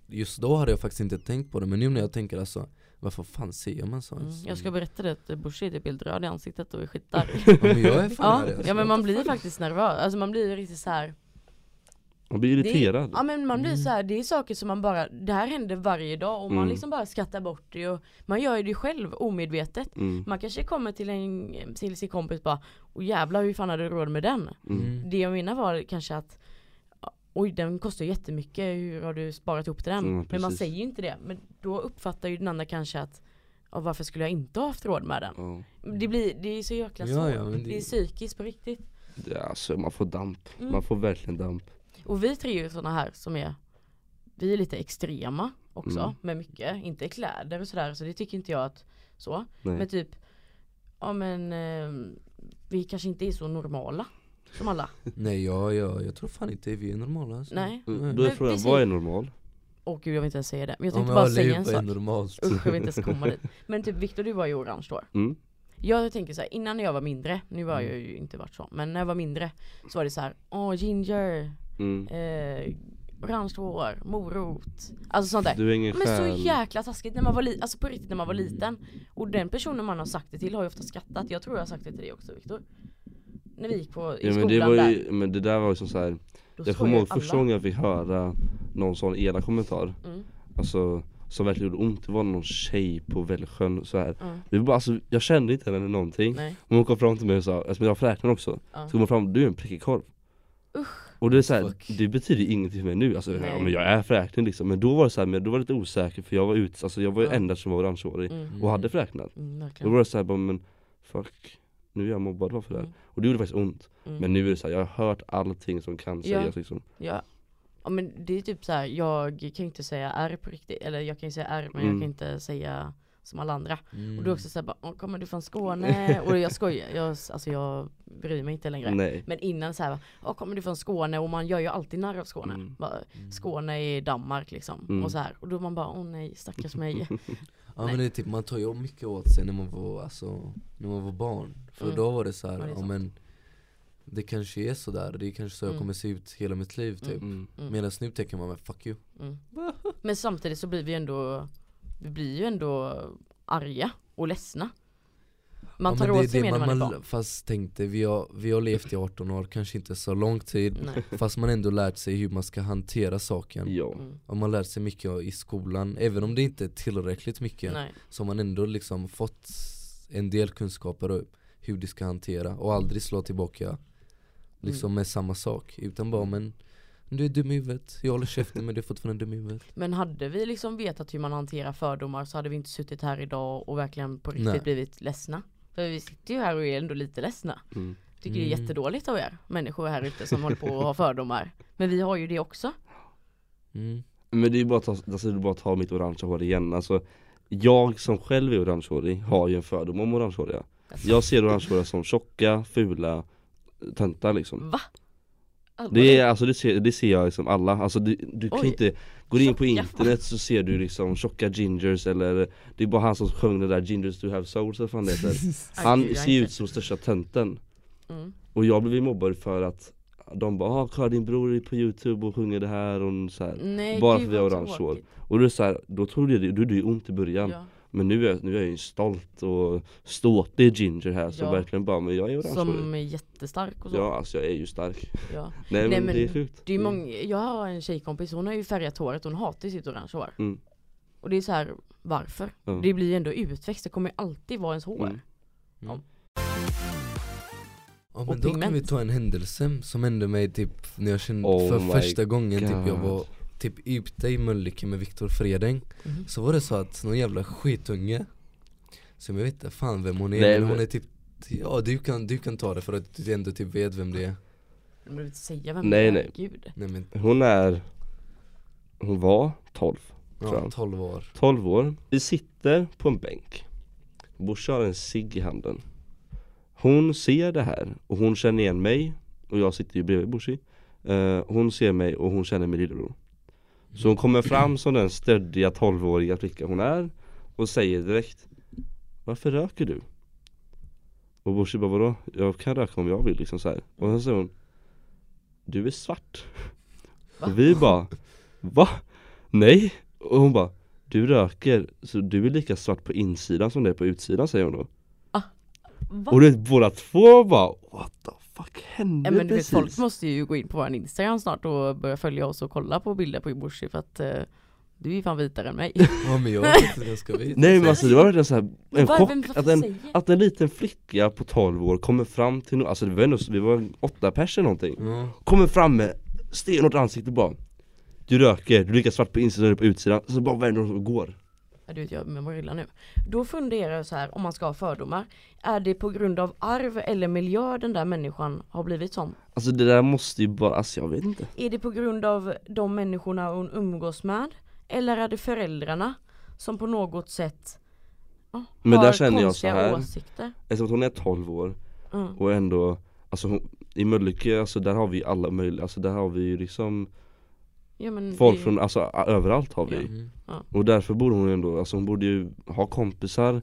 just då hade jag faktiskt inte tänkt på det men nu när jag tänker alltså Varför fan säger man så Mm. Jag ska berätta det att Bushi är typ helt röd i ansiktet och är skitarg. ja, men jag är fan ja, alltså. ja men man blir faktiskt nervös, alltså man blir riktigt så här. Man blir Det är- irriterad Ja men man blir Mm. så här, det är saker som man bara, det här händer varje dag och man Mm. liksom bara skrattar bort det och man gör ju det själv omedvetet. mm. Man kanske kommer till en, till sin kompis bara, och jävlar hur fan hade du råd med den? Mm. Det jag menar var kanske att Oj den kostar jättemycket, hur har du sparat ihop till den? Mm, men man säger ju inte det, men då uppfattar ju den andra kanske att ja, varför skulle jag inte ha haft råd med den? Ja. Det blir, det är så jäkla Ja, svårt, ja, men det... det- är psykiskt på riktigt Det är alltså, man får damp, Mm. man får verkligen damp Och vi tre är ju sådana här som är Vi är lite extrema också Mm. med mycket, inte kläder och sådär så det tycker inte jag att så Nej. Men typ Ja men eh, Vi kanske inte är så normala Som alla [laughs] Nej jag, jag, jag tror fan inte vi är normala alltså. Nej Mm. Då är frågan, vad är normal? Åh gud jag vill inte ens säga det Men jag Ja, tänkte men bara säga en sak normalt Usch jag vill inte ens komma dit Men typ Viktor du var ju orange då Mm. Jag tänker så här, innan jag var mindre, nu har Mm. jag ju inte varit så Men när jag var mindre så var det så här, åh ginger, Mm. eh, orange hår, morot Alltså sånt där. Du är ingen Men så själ jäkla taskigt när man var li- alltså på riktigt när man var liten. Och den personen man har sagt det till har ju ofta skrattat. Jag tror jag har sagt det till dig också Viktor. När vi gick på i Ja men skolan det var där. ju, men det där var ju som så här. Då Jag kommer ihåg första gången jag fick höra någon sån elak kommentar. Mm, Alltså som verkligen gjorde ont, det var någon tjej på Vällsjön så här. mm, Det var bara, alltså, jag kände inte henne någonting. Nej, Hon kom fram till mig och sa, eftersom jag har fräknar också ja. Så kom hon fram, du är en prickig korv. Usch. Och det är så här, Fuck. det betyder ingenting för mig nu, alltså ja, men jag är fräkning liksom Men då var det så här, men då var jag lite osäker för jag var ut, alltså jag var ju Ja. enda som var orangehårig mm, och hade fräknar mm, Då var det så här, bara, men fuck Nu är jag mobbad, varför det? Mm. Och det gjorde faktiskt ont mm. Men nu är det så här, jag har hört allting som kan Ja. sägas liksom Ja. ja men det är typ så här, jag kan inte säga R på riktigt, eller jag kan ju säga R men jag Mm. kan inte säga som alla andra. Mm. Och du är också såhär bara, "Åh, kommer du från Skåne? [laughs] och jag skojar, jag, alltså jag bryr mig inte längre. Nej Men innan såhär, Åh, kommer du från Skåne? Och man gör ju alltid narr av Skåne. Mm. Bara, Mm. Skåne är Danmark liksom. Mm. Och så här. Och då man bara, åh nej stackars mig. [laughs] Ja men det är typ, man tar ju mycket åt sig när man var, alltså, när man var barn För Mm. då var det så här, Ja, men Det kanske är sådär, det är kanske så jag Mm. kommer se ut hela mitt liv typ mm. Mm. Medan nu tänker man men fuck you Mm. [laughs] Men samtidigt så blir vi ändå, vi blir ju ändå arga och ledsna. Man Ja, tar åt sig mer när man är barn. Fast tänkte, vi har, vi har levt i 18 år, kanske inte så lång tid Nej. [laughs] Fast man ändå lärt sig hur man ska hantera saken Ja Mm. Och man lärt sig mycket i skolan, även om det inte är tillräckligt mycket Nej. Så har man ändå liksom fått en del kunskaper och hur det ska hantera och aldrig slå tillbaka Liksom Mm. med samma sak, utan bara men Du är dum i huvudet, jag håller käften men du är fortfarande dum i huvudet Men hade vi liksom vetat hur man hanterar fördomar så hade vi inte suttit här idag och verkligen på riktigt Nej. blivit ledsna. För vi sitter ju här och är ändå lite ledsna. mm. Tycker det är Mm. jättedåligt av er människor här ute som håller på och har fördomar. Men vi har ju det också. mm. Men det är ju bara att ta, alltså, bara att ta mitt orangea hår igen alltså Jag som själv är orangehårig har ju en fördom om orangehåriga Jag ser orangehåriga som tjocka, fula, töntar liksom Va? Det är alltså det ser, det ser jag liksom alla, alltså du, du kan Oj. inte Går du in på internet så ser du liksom tjocka gingers eller Det är bara han som sjöng det där 'Gingers do have souls' eller fan det heter Han ser ut som största tönten Mm. Och jag blev mobbad för att De bara ah, kolla din bror är på youtube och sjunger det här och så här. Nej, Bara för vi har orange hår. Och då är det så här, då trodde jag det, då gjorde det ont i början Ja. Men nu är, nu är jag ju stolt och ståtlig ginger här som Ja. verkligen bara, men jag är orangehårig Som är jättestark och så. Ja alltså jag är ju stark Ja. Nej, men, Nej, men det är sjukt Det är många, jag har en tjejkompis, hon har ju färgat håret, hon hatar sitt orange hår. Mm. Och det är så här, varför? Ja. Det blir ju ändå utväxt, det kommer alltid vara ens hår. Mm. Ja Och men då kan vi ta en händelse som hände mig typ när jag kände Oh för första gången typ jag var typ ute i Mölnlycke med Viktor Fredeng. Mhm. Så var det så att någon jävla skitunge Som jag vet inte fan vem hon är Nej, men hon men- är typ Ja du kan, du kan ta det för att du ändå typ vet vem det är. Du behöver inte säga vem Nej, det är, nej. gud. Nej men Hon är Hon var 12 tror ja, jag. 12 år. 12 år. Vi sitter på en bänk. Borsa har en cigg i handen. Hon ser det här och hon känner igen mig Och jag sitter ju bredvid Borsi. Eh, Hon ser mig och hon känner min lillebror Så hon kommer fram som den stöddiga 12-åriga flicka hon är Och säger direkt Varför röker du? Och Borsi bara vadå? Jag kan röka om jag vill liksom så här. Och sen säger hon Du är svart Va? Och vi bara Va? Nej? Och hon bara Du röker, så du är lika svart på insidan som det är på utsidan säger hon då Va? Och det båda två bara What the fuck hände Ja, men du vet, precis? folk måste ju gå in på vår Instagram snart och börja följa oss och kolla på bilder på Ibushi för att eh, du är ju fan vitare än mig. [laughs] Ja men jag är ganska vit Nej men alltså det var verkligen såhär, en Vad- chock vem- att en, att en liten flicka på 12 år kommer fram till, no- alltså det var ändå, vi var åtta pers eller någonting ja. Kommer fram med stenhårt ansikte och bara Du röker, du är lika svart på insidan och på utsidan, så bara vänder de och går du vet jag mår illa nu. Då funderar jag så här om man ska ha fördomar. Är det på grund av arv eller miljö den där människan har blivit sån? Alltså det där måste ju bara, alltså jag vet inte Är det på grund av de människorna hon umgås med? Eller är det föräldrarna som på något sätt ja, Men har där känner jag så här. åsikter? Eftersom hon är 12 år Mm. och ändå, alltså hon, i Mölnlycke, alltså där har vi alla möjliga, alltså där har vi ju liksom Ja, men Folk det- från, alltså överallt har vi Mm. Och därför borde hon ju ändå, alltså hon borde ju ha kompisar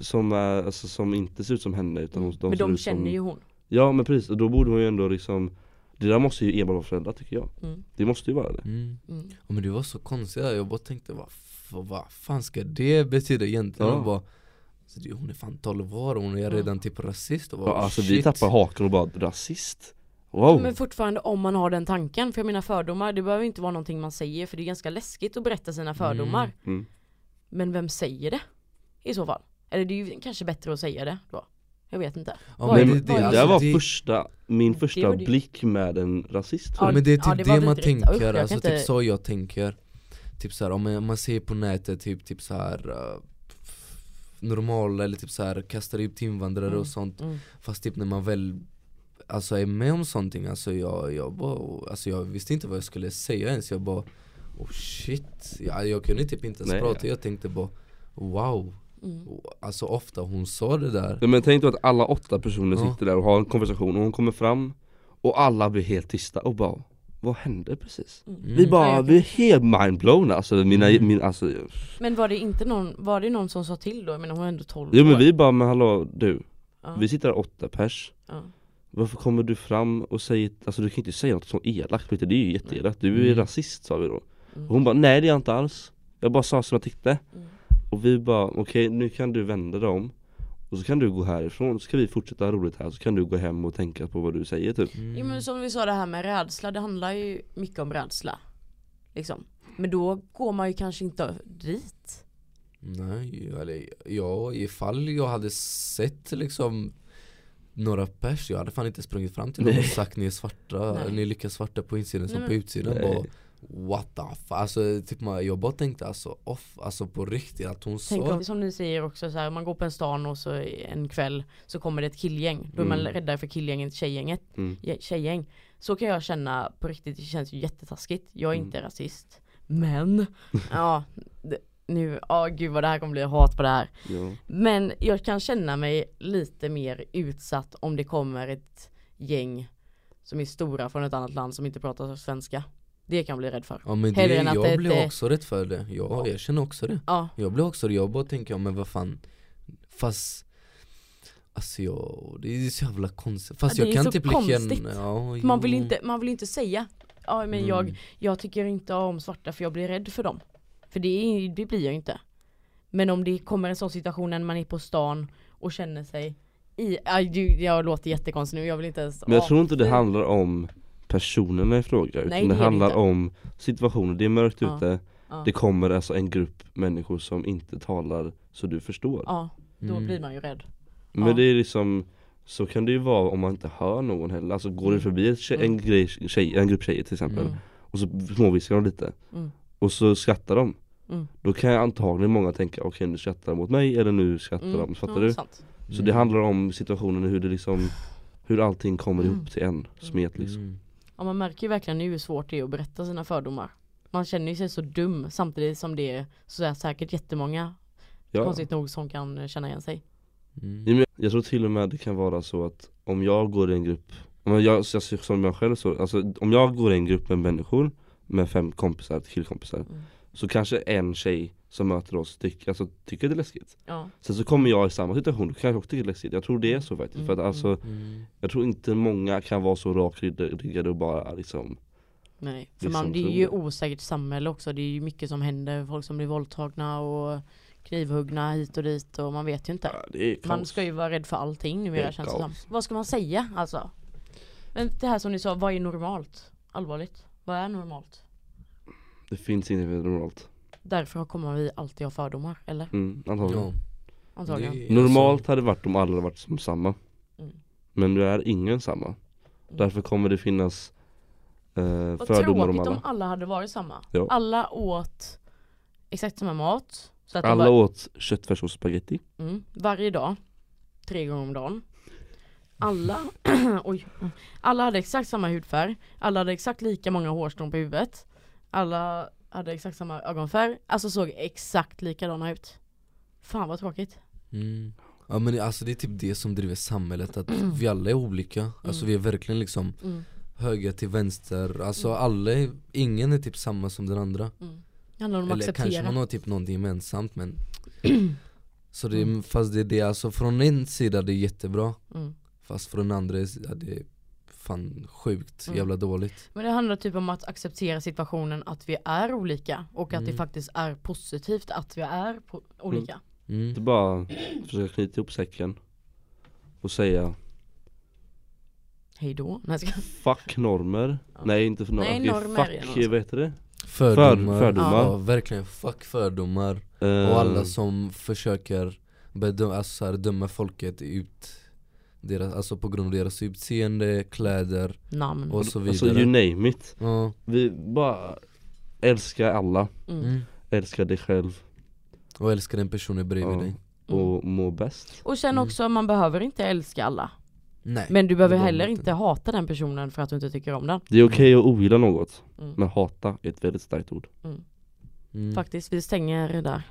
som är, alltså som inte ser ut som henne utan hon, de Men de som, känner ju hon. Ja men precis, och då borde hon ju ändå liksom Det där måste ju enbart vara föräldrar tycker jag Mm. Det måste ju vara det Mm. Mm. Ja, men det var så konstigt, jag bara tänkte vad, vad fan ska det betyda egentligen? Ja. Bara, så det, hon är fan 12 år och hon är redan typ rasist och bara, ja, Alltså vi shit. tappar haken och bara rasist Wow! Men fortfarande om man har den tanken, för jag menar fördomar, det behöver inte vara någonting man säger för det är ganska läskigt att berätta sina fördomar. Mm. Men vem säger det? I så fall. Eller det är ju kanske bättre att säga det då. Jag vet inte. Ja, är- men det, det, alltså, var det- första, min första var det- blick med en rasist Ja, men det är ja, typ det det, var man vidrigt. tänker, Usch, alltså typ inte- så jag tänker Typ såhär, om man, om man ser på nätet typ, typ såhär uh, Normala eller typ såhär kastar ut invandrare Mm. och sånt Mm. Fast typ när man väl Alltså är med om sånting, alltså jag, jag bara, alltså jag visste inte vad jag skulle säga ens, jag bara Oh shit, jag, jag kunde typ inte ens Nej. prata, jag tänkte bara Wow, Mm. alltså ofta hon sa det där Nej, Men tänk då att alla åtta personer Ja. sitter där och har en konversation och hon kommer fram Och alla blir helt tysta och bara Vad hände precis? Mm. Vi Ja, bara, vi är helt mindblown alltså, mina, Mm. min, alltså Men var det inte någon, var det någon som sa till då? Jag menar hon är ändå 12 Jo men år. vi bara, men hallå du, ja. vi sitter här åtta pers ja. Varför kommer du fram och säger, alltså du kan inte säga något så elakt Peter, det är ju jätteelakt, du är Mm. rasist sa vi då Mm. Och hon bara, nej det är jag inte alls Jag bara sa som jag tyckte Mm. Och vi bara, okej nu kan du vända dig om Och så kan du gå härifrån, så ska vi fortsätta ha roligt här Så kan du gå hem och tänka på vad du säger typ Mm. Jo men som vi sa det här med rädsla, det handlar ju mycket om rädsla. Liksom. Men då går man ju kanske inte dit. Nej, eller ja, ifall jag hade sett liksom några pers, jag hade fan inte sprungit fram till dem och sagt ni är svarta, Nej. ni är lika svarta på insidan som Nej, på utsidan Nej. bara What the fuck, alltså typ man, jag bara tänkte alltså off, alltså på riktigt att hon Tänk sa om, som ni säger också så här, man går på en stan och så en kväll så kommer det ett killgäng. Då är man Mm. räddare för killgänget, tjejgänget, mm. tjejgäng. Så kan jag känna på riktigt, det känns ju jättetaskigt. Jag är Mm. inte rasist. Men, [laughs] ja, det, nu, ja gud vad det här kommer bli hat på det här. ja. Men jag kan känna mig lite mer utsatt om det kommer ett gäng som är stora från ett annat land som inte pratar svenska. Det kan jag bli rädd för. Ja men Hellre det, jag det- blev det- också rädd för det, ja, jag känner också det Ja, Jag blev också det, jag bara tänker, ja, men vad fan Fast Alltså jag, det är så jävla konstigt Fast Ja, det jag är kan så typ känna, ja, man vill jo. inte, man vill inte säga Ja men Mm. jag, jag tycker inte om svarta för jag blir rädd för dem. För det, är, det blir jag ju inte. Men om det kommer en sån situation när man är på stan och känner sig i, du, jag låter jättekonstig nu, jag vill inte ens Men jag ja, tror inte det handlar om personerna i fråga utan Nej, det, det handlar inte. om situationen, det är mörkt Ja. ute ja. Det kommer alltså en grupp människor som inte talar så du förstår ja, då Mm. blir man ju rädd. Men Ja. det är liksom Så kan det ju vara om man inte hör någon heller, alltså går Mm. det förbi ett tjej, en, Mm. grej, tjej, en grupp tjejer till exempel Mm. Och så småviskar de lite Mm. Och så skrattar de Mm. Då kan jag antagligen många tänka okej nu skrattar de mot mig eller nu skrattar Mm. de, fattar du? Sant. Så det handlar om situationen hur det liksom Hur allting kommer Mm. ihop till en smet liksom mm. Ja man märker ju verkligen nu hur svårt det är att berätta sina fördomar. Man känner ju sig så dum samtidigt som det är så är säkert jättemånga ja. konstigt nog som kan känna igen sig. Mm. Jag tror till och med det kan vara så att om jag går i en grupp om jag, jag, som jag själv så, alltså om jag går i en grupp med människor med fem kompisar, killkompisar Mm. Så kanske en tjej som möter oss tyck, alltså, tycker det är läskigt Ja. Sen så kommer jag i samma situation, då kanske också tycker det är läskigt Jag tror det är så faktiskt, för att Mm, alltså Mm. Jag tror inte många kan vara så rakryggade och bara liksom Nej, för Liksom man, det är ju osäkert samhälle också. Det är ju mycket som händer. Folk som blir våldtagna och knivhuggna hit och dit och man vet ju inte. ja. Man ska ju vara rädd för allting numera Det känns det som. Vad ska man säga alltså? Men det här som ni sa, vad är normalt? Allvarligt, vad är normalt? Det finns inget normalt. Därför kommer vi alltid ha fördomar, eller? Mm, antagligen. Ja, Antagligen. det Normalt alltså- hade varit om alla hade varit som samma. Mm. Men nu är ingen samma. Mm. Därför kommer det finnas eh, Vad fördomar om tråkigt alla. om alla hade varit samma. Ja. Alla åt exakt samma mat. Så att Alla var, åt köttfärs och spaghetti. mm, varje dag. Tre gånger om dagen. Alla, [clears throat] oj, alla hade exakt samma hudfärg. Alla hade exakt lika många hårstrån på huvudet. Alla hade exakt samma ögonfärg. Alltså såg exakt likadana ut. Fan vad tråkigt. Mm. Ja men alltså det är typ det som driver samhället, att [clears throat] vi alla är olika Alltså vi är verkligen liksom Mm, höger till vänster, alltså alla, är, ingen är typ samma som den andra mm. Det handlar om Eller kanske acceptera. man har typ någonting gemensamt men [clears throat] Så det är, fast det är det, alltså från en sida det är jättebra Mm. Fast från den andra är det är fan sjukt Mm. jävla dåligt Men det handlar typ om att acceptera situationen att vi är olika och att det Mm. faktiskt är positivt att vi är po- olika. mm. Det är bara försöka knyta ihop säcken. Och säga Hej då. Nej, ska... fuck normer. Nej inte för normer. Nej, normer fuck, vad heter det? Fördomar, fördomar. Ja, verkligen, fuck fördomar Eh, Och alla som försöker bedöma, alltså så här, döma folket ut deras, Alltså på grund av deras utseende, kläder Namn. och så Alltså vidare you name it. ja. Vi bara älskar alla. Mm. mm. Älskar dig själv Och älskar den personen bredvid Ja. dig och må bäst. Och sen Mm. också, man behöver inte älska alla. Nej Men du behöver heller behöver inte hata den personen för att du inte tycker om den. Det är okej att ogilla något. Mm. Men hata är ett väldigt starkt ord. mm. Faktiskt, vi stänger där.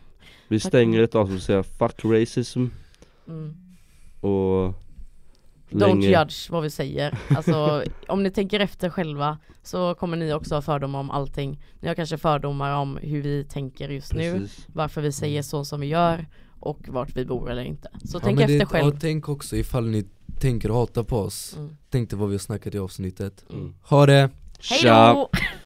Vi Tack. stänger ett avsnitt och säger fuck racism Mm. och Don't judge vad vi säger. Alltså om ni tänker efter själva så kommer ni också ha fördomar om allting. Ni har kanske fördomar om hur vi tänker just nu, Precis. varför vi säger så som vi gör och vart vi bor eller inte. Så Ja, tänk men det- efter själv. Och tänk också ifall ni tänker hata på oss Mm. Tänk dig vad vi har snackat i avsnittet Mm. Ha det! Hej Tja! då!